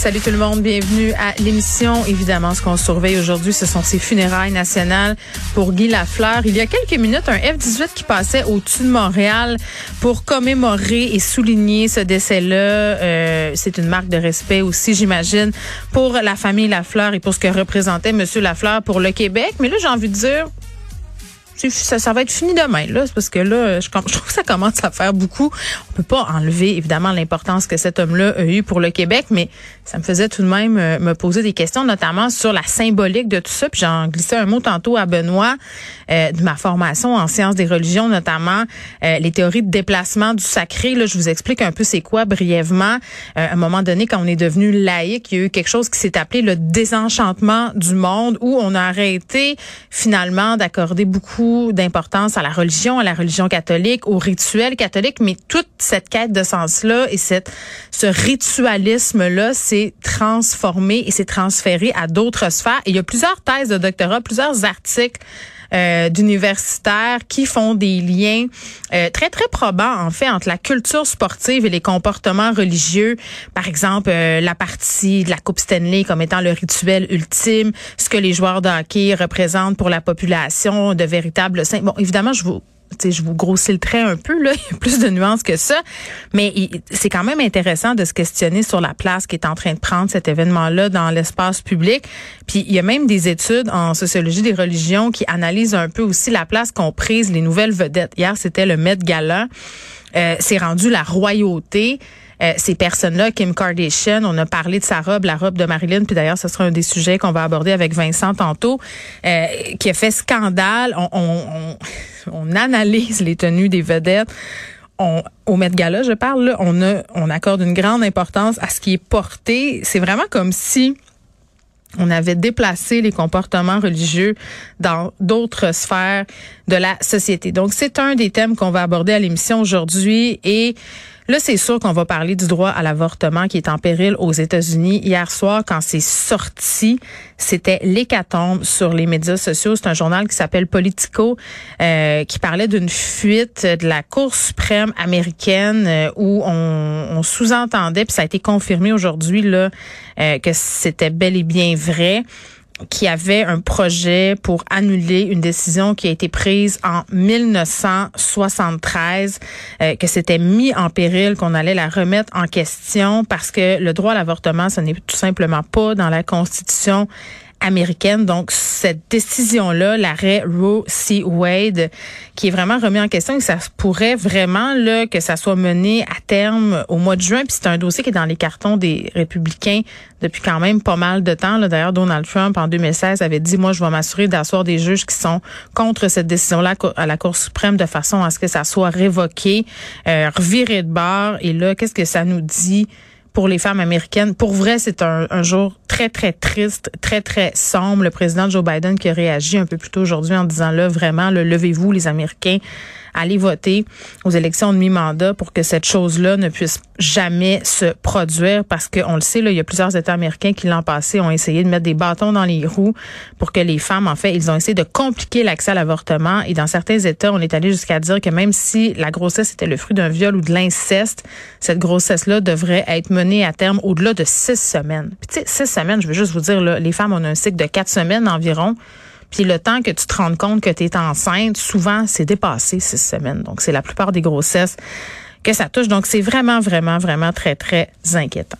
Salut tout le monde, bienvenue à l'émission. Évidemment, ce qu'on surveille aujourd'hui, ce sont ces funérailles nationales pour Guy Lafleur. Il y a quelques minutes, un F-18 qui passait au-dessus de Montréal pour commémorer et souligner ce décès-là. Euh, c'est une marque de respect aussi, j'imagine, pour la famille Lafleur et pour ce que représentait Monsieur Lafleur pour le Québec. Mais là, j'ai envie de dire, ça, ça va être fini demain. Là, parce que là, je, je, trouve que ça commence à faire beaucoup. On peut pas enlever évidemment l'importance que cet homme-là a eu pour le Québec, mais ça me faisait tout de même euh, me poser des questions, notamment sur la symbolique de tout ça. Puis j'en glissais un mot tantôt à Benoît euh, de ma formation en sciences des religions, notamment euh, les théories de déplacement du sacré. Là, je vous explique un peu c'est quoi brièvement. à un moment donné, quand on est devenu laïque, il y a eu quelque chose qui s'est appelé le désenchantement du monde, où on a arrêté finalement d'accorder beaucoup d'importance à la religion, à la religion catholique, au rituel catholique, mais toute cette quête de sens-là et cette, ce ritualisme-là s'est transformé et s'est transféré à d'autres sphères. Il y a plusieurs thèses de doctorat, plusieurs articles euh, d'universitaires qui font des liens euh, très très probants en fait entre la culture sportive et les comportements religieux. Par exemple, euh, la partie de la Coupe Stanley comme étant le rituel ultime, ce que les joueurs de hockey représentent pour la population, de véritables saints. Bon, évidemment, je vous je vous grossis le trait un peu, là. Il y a plus de nuances que ça. Mais c'est quand même intéressant de se questionner sur la place qui est en train de prendre cet événement-là dans l'espace public. Puis il y a même des études en sociologie des religions qui analysent un peu aussi la place qu'ont prise les nouvelles vedettes. Hier, c'était le Met Gala. Euh, c'est rendu la royauté. Euh, ces personnes-là, Kim Kardashian, on a parlé de sa robe, la robe de Marilyn, puis d'ailleurs, ce sera un des sujets qu'on va aborder avec Vincent tantôt, euh, qui a fait scandale. On, on, on, analyse les tenues des vedettes. On, au Met Gala, je parle, là, on, a, on accorde une grande importance à ce qui est porté. C'est vraiment comme si on avait déplacé les comportements religieux dans d'autres sphères de la société. Donc, c'est un des thèmes qu'on va aborder à l'émission aujourd'hui et Là, c'est sûr qu'on va parler du droit à l'avortement qui est en péril aux États-Unis. Hier soir, quand c'est sorti, c'était l'hécatombe sur les médias sociaux. C'est un journal qui s'appelle Politico euh, qui parlait d'une fuite de la Cour suprême américaine euh, où on, sous-entendait, puis ça a été confirmé aujourd'hui là euh, que c'était bel et bien vrai qui avait un projet pour annuler une décision qui a été prise en 1973, euh, que c'était mis en péril, qu'on allait la remettre en question parce que le droit à l'avortement, ce n'est tout simplement pas dans la Constitution américaine. Donc, cette décision-là, l'arrêt Roe C. Wade, qui est vraiment remis en question, et ça pourrait vraiment là que ça soit mené à terme au mois de juin. Puis c'est un dossier qui est dans les cartons des républicains depuis quand même pas mal de temps. D'ailleurs, Donald Trump, en 2016, avait dit, moi, je vais m'assurer d'asseoir des juges qui sont contre cette décision-là à la Cour suprême de façon à ce que ça soit révoqué, euh, reviré de bord. Et là, qu'est-ce que ça nous dit? Pour les femmes américaines. Pour vrai, c'est un, jour très, très triste, très, très sombre. Le président Joe Biden qui a réagi un peu plus tôt aujourd'hui en disant là, vraiment, le levez-vous, les Américains, allez voter aux élections de mi-mandat pour que cette chose-là ne puisse jamais se produire parce qu'on le sait, là, il y a plusieurs États américains qui l'an passé ont essayé de mettre des bâtons dans les roues pour que les femmes, en fait, ils ont essayé de compliquer l'accès à l'avortement et dans certains États, on est allé jusqu'à dire que même si la grossesse était le fruit d'un viol ou de l'inceste, cette grossesse-là devrait être menée à terme au-delà de six semaines. Puis tu sais, six semaines, je veux juste vous dire, là, les femmes ont un cycle de quatre semaines environ. Puis le temps que tu te rendes compte que tu es enceinte, souvent, c'est dépassé six semaines. Donc, c'est la plupart des grossesses que ça touche. Donc, c'est vraiment, vraiment, vraiment très, très inquiétant.